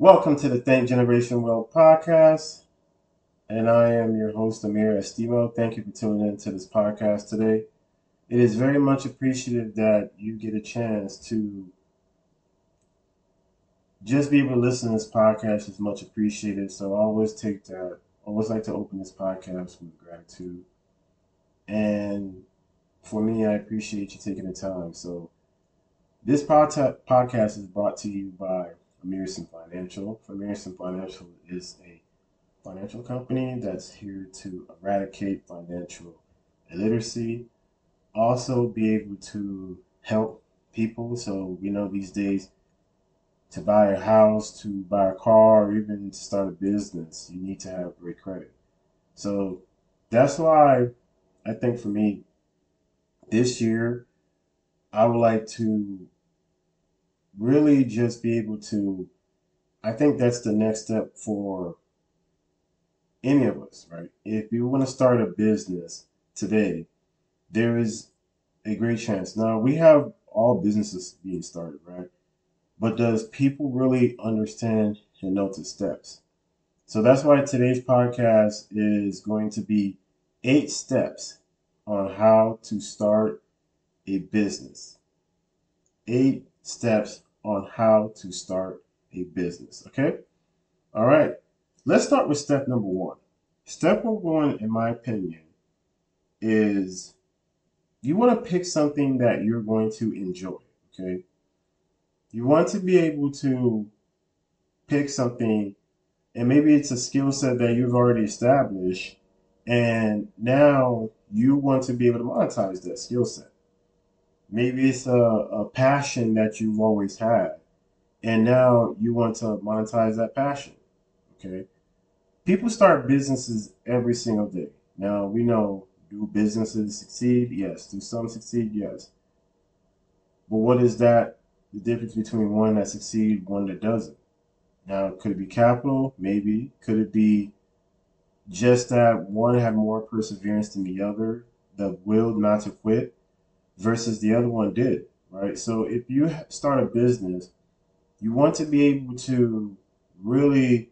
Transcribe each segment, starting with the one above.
Welcome to the Think Generation World podcast, and I am your host Amir Estimo. Thank you for tuning in to this podcast today. It is very much appreciated that you get a chance to just be able to listen to this podcast is much appreciated. So I always take that. I always like to open this podcast with gratitude, and for me, I appreciate you taking the time. So this pod- podcast is brought to you by Amirson Financial. Amirson Financial is a financial company that's here to eradicate financial illiteracy, also be able to help people. So we know these days to buy a house, to buy a car, or even to start a business, you need to have great credit. So that's why I think for me, this year, I would like to really just be able to, I think that's the next step for any of us, right? If you want to start a business today, there is a great chance. Now, we have all businesses being started, right? But does people really understand and know the steps? So that's why today's podcast is going to be eight steps on how to start a business. Eight steps on how to start a business. Okay? All right. Let's start with step number one. Step number one, in my opinion, is you want to pick something that you're going to enjoy. Okay? You want to be able to pick something, and maybe it's a skill set that you've already established, and now you want to be able to monetize that skill set. Maybe it's a, a passion that you've always had, and now you want to monetize that passion. Okay. People start businesses every single day. Now, we know do businesses succeed? Yes. Do some succeed? Yes. But what is that? The difference between one that succeeds, one that doesn't. Now, could it be capital? Maybe. Could it be just that one had more perseverance than the other, the will not to quit? Versus the other one did, right? So if you start a business, you want to be able to really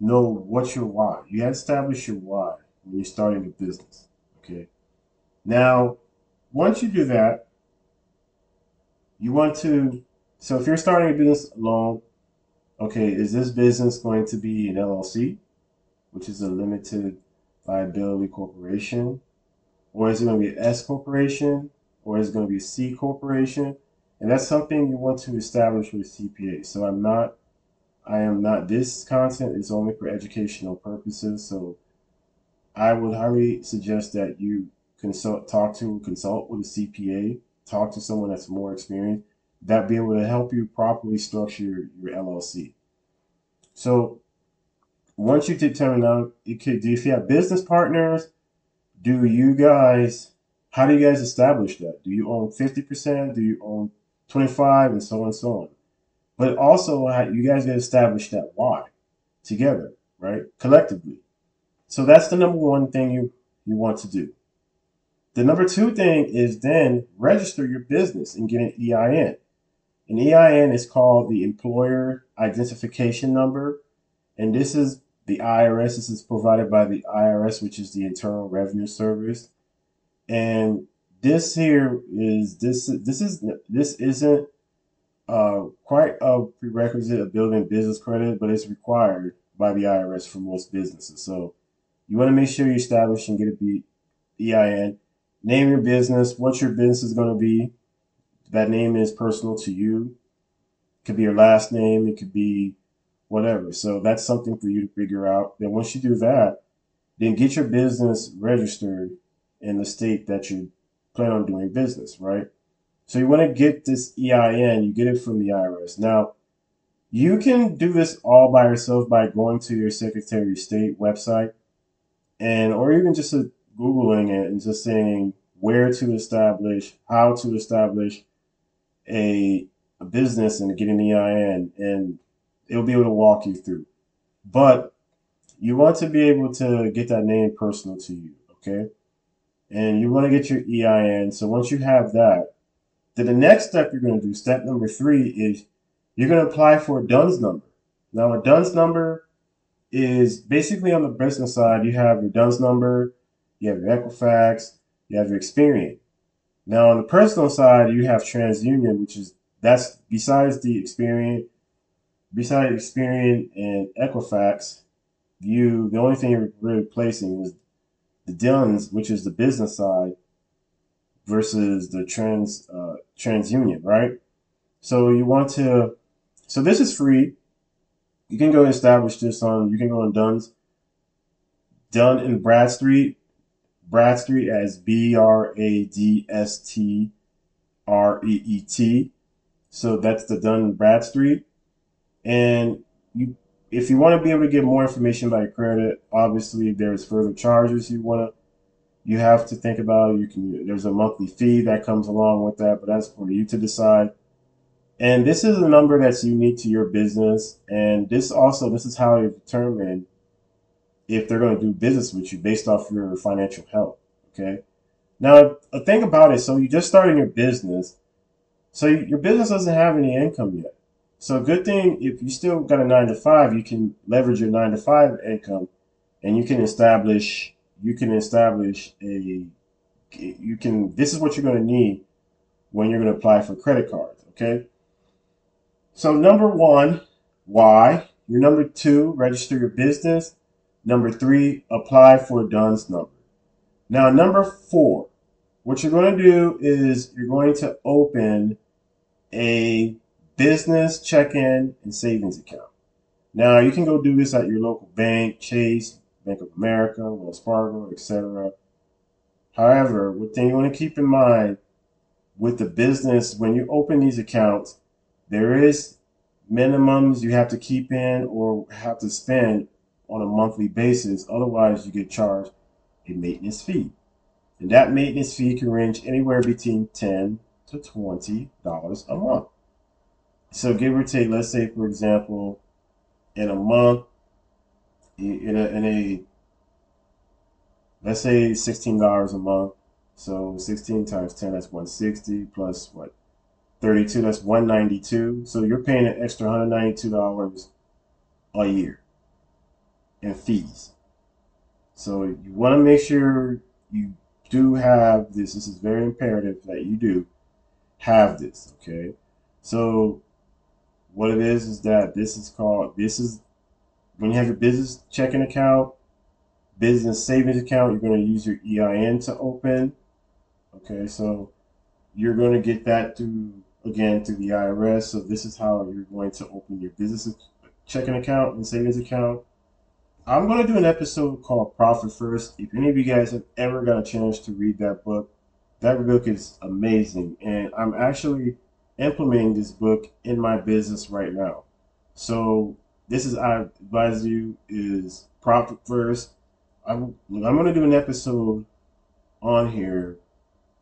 know what's your why. You have to establish your why when you're starting a business, okay? Now, once you do that, you want to, so if you're starting a business alone, okay, is this business going to be an LLC, which is a limited liability corporation? Or is it going to be an S corporation? Or is going to be a C corporation. And that's something you want to establish with CPA. So I'm not, I am not, this content is only for educational purposes. So I would highly suggest that you consult, talk to, consult with a CPA, talk to someone that's more experienced, that be able to help you properly structure your, LLC. So once you determine out, could, if you have business partners, do you guys how do you guys establish that? Do you own 50%? Do you own 25 and so on and so on? But also, you guys to establish that why together, right? Collectively. So that's the number one thing you, you want to do. The number two thing is then register your business and get an EIN. An EIN is called the Employer Identification Number. And this is the IRS. This is provided by the IRS, which is the Internal Revenue Service. And this here is this this is this isn't uh, quite a prerequisite of building business credit, but it's required by the IRS for most businesses. So you want to make sure you establish and get a EIN. Name your business, what your business is going to be. That name is personal to you. It could be your last name, it could be whatever. So that's something for you to figure out. Then once you do that, then get your business registered in the state that you plan on doing business, right? So you want to get this EIN, you get it from the IRS. Now, you can do this all by yourself by going to your Secretary of State website and or even just uh, googling it and just saying where to establish, how to establish a, a business and get an EIN and it'll be able to walk you through. But you want to be able to get that name personal to you, okay? And you want to get your EIN. So once you have that, then the next step you're going to do, step number three, is you're going to apply for a DUNS number. Now, a DUNS number is basically on the business side, you have your DUNS number, you have your Equifax, you have your Experian. Now, on the personal side, you have TransUnion, which is that's besides the Experian, besides Experian and Equifax, you the only thing you're replacing is the DUNS, which is the business side, versus the trans uh, TransUnion, right? So you want to, so this is free. You can go establish this on, you can go on Duns, Dun and Bradstreet, Bradstreet as B R A D S T R E E T. So that's the Dun Bradstreet. And you, if you want to be able to get more information about your credit, obviously there's further charges you want to you have to think about. You can there's a monthly fee that comes along with that, but that's for you to decide. And this is a number that's unique to your business. And this also, this is how you determine if they're going to do business with you based off your financial health. Okay. Now, a thing about it, so you just starting your business. So your business doesn't have any income yet. So good thing, if you still got a nine to five, you can leverage your nine to five income and you can establish, you can establish a, you can, this is what you're going to need when you're going to apply for credit cards. Okay. So number one, why? Your number two, register your business. Number three, apply for a DUNS number. Now, number four, what you're going to do is you're going to open a business check-in and savings account. Now, you can go do this at your local bank, Chase, Bank of America, Wells Fargo, etc. However, one thing you want to keep in mind with the business, when you open these accounts, there is minimums you have to keep in or have to spend on a monthly basis. Otherwise, you get charged a maintenance fee. And that maintenance fee can range anywhere between 10 to $20 a month. So give or take, let's say, for example, in a month, in a, in a let's say $16 a month. So 16 times 10, that's 160 plus what? 32, that's 192. So you're paying an extra $192 a year in fees. So you want to make sure you do have this. This is very imperative that you do have this, okay? So what it is is that this is called this is when you have your business checking account, business savings account, you're going to use your EIN to open. Okay, so you're going to get that through again through the IRS. So this is how you're going to open your business checking account and savings account. I'm going to do an episode called Profit First. If any of you guys have ever got a chance to read that book, that book is amazing. And I'm actually implementing this book in my business right now. So this is I advise you is Profit First. I'm, I'm to do an episode on here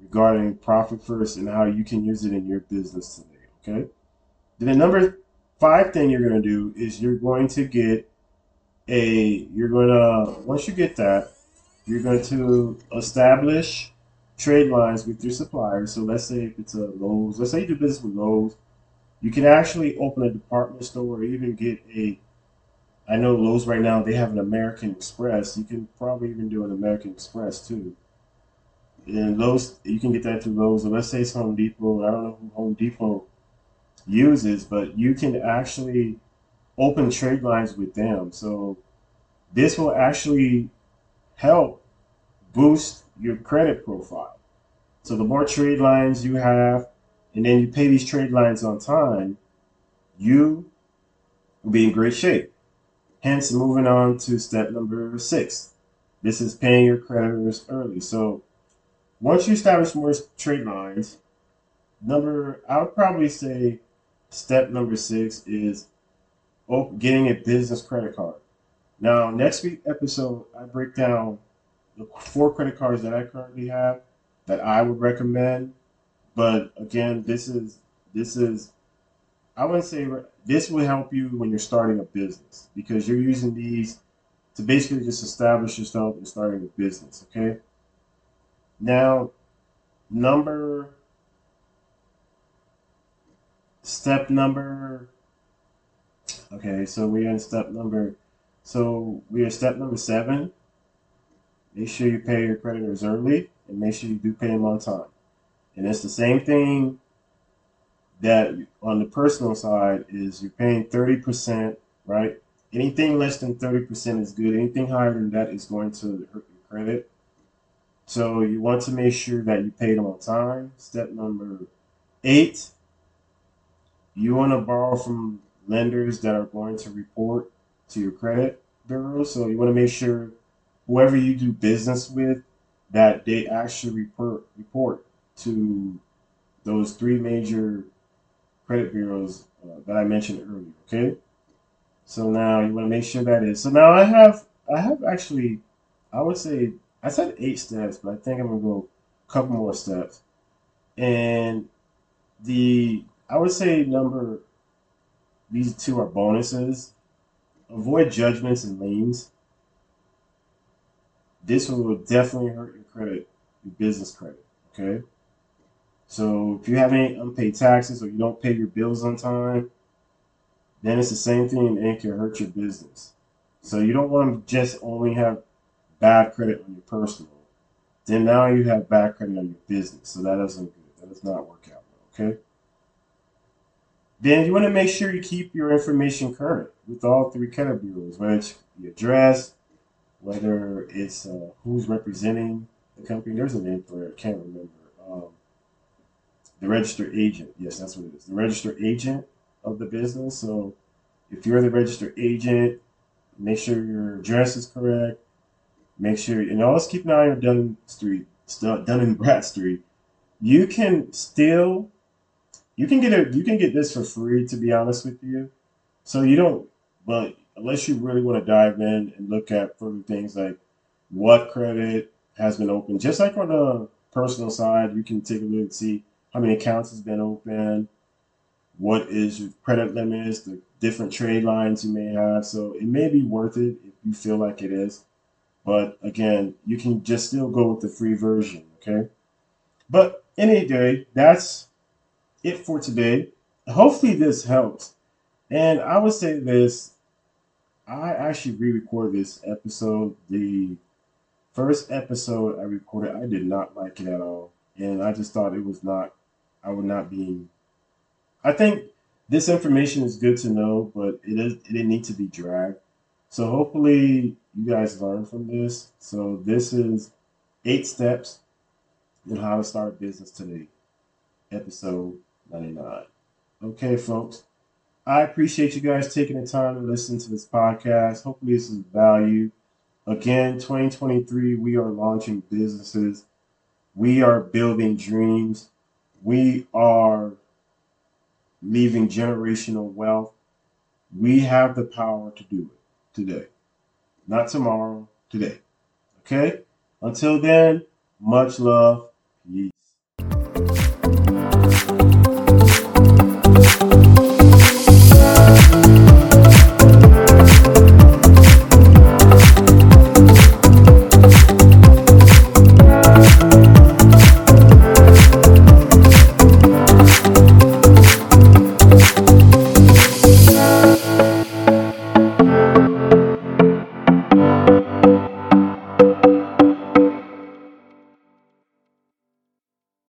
regarding profit first and how you can use it in your business today. Okay. Then the number five thing you're to do is you're going to get a, you're to, once you get that, you're going to establish trade lines with your suppliers. So let's say if it's a Lowe's, let's say you do business with Lowe's, you can actually open a department store or even get a, I know Lowe's right now, they have an American Express. You can probably even do an American Express too and Lowe's, you can get that through Lowe's. Or let's say it's Home Depot. I don't know who Home Depot uses, but you can actually open trade lines with them. So this will actually help boost your credit profile. So the more trade lines you have, and then you pay these trade lines on time, you will be in great shape. Hence, moving on to step number six. This is paying your creditors early. So once you establish more trade lines, number I would probably say step number six is getting a business credit card. Now, next week episode, I break down the four credit cards that I currently have that I would recommend. But again, this is this is I wouldn't say this will help you when you're starting a business because you're using these to basically just establish yourself and starting a business. Okay. Now, number, step number Okay, so we're in step number, so we are step number seven. Make sure you pay your creditors early and make sure you do pay them on time. And it's the same thing that on the personal side is you're paying 30%, right? Anything less than 30% is good. Anything higher than that is going to hurt your credit. So you want to make sure that you pay them on time. Step number eight, you want to borrow from lenders that are going to report to your credit bureau. So you want to make sure whoever you do business with that they actually report report to those three major credit bureaus uh, that I mentioned earlier. Okay. So now you want to make sure that is. So now I have I have actually I would say I said eight steps, but I think I'm gonna go a couple more steps. And the I would say number these two are bonuses. Avoid judgments and liens. This one will definitely hurt your credit, your business credit. Okay. So if you have any unpaid taxes or you don't pay your bills on time, then it's the same thing and it can hurt your business. So you don't want to just only have bad credit on your personal. Then now you have bad credit on your business. So that doesn't. That does not work out well, okay? Then you want to make sure you keep your information current with all three credit bureaus, whether it's the address, whether it's uh, who's representing the company. There's a name for it. I can't remember. Um, the registered agent. Yes, that's what it is. The registered agent of the business. So if you're the registered agent, make sure your address is correct. Make sure, and always keep an eye on Dun Street, Dun and Bradstreet. You can still, you can get it, you can get this for free. To be honest with you, so you don't, but unless you really want to dive in and look at further things like what credit has been opened, just like on the personal side, you can take a look and see how many accounts has been opened, what is your credit limits, the different trade lines you may have. So it may be worth it if you feel like it is. But again, you can just still go with the free version, okay? But any day, that's it for today. Hopefully this helps. And I would say this, I actually re-recorded this episode. The first episode I recorded, I did not like it at all. And I just thought it was not, I would not be, I think this information is good to know, but it, is, it didn't need to be dragged. So hopefully you guys learn from this. So this is eight steps in how to start business today, episode 99. Okay, folks. I appreciate you guys taking the time to listen to this podcast. Hopefully this is value. Again, 2023, we are launching businesses. We are building dreams. We are leaving generational wealth. We have the power to do it today. Not tomorrow, today. Okay? Until then, much love.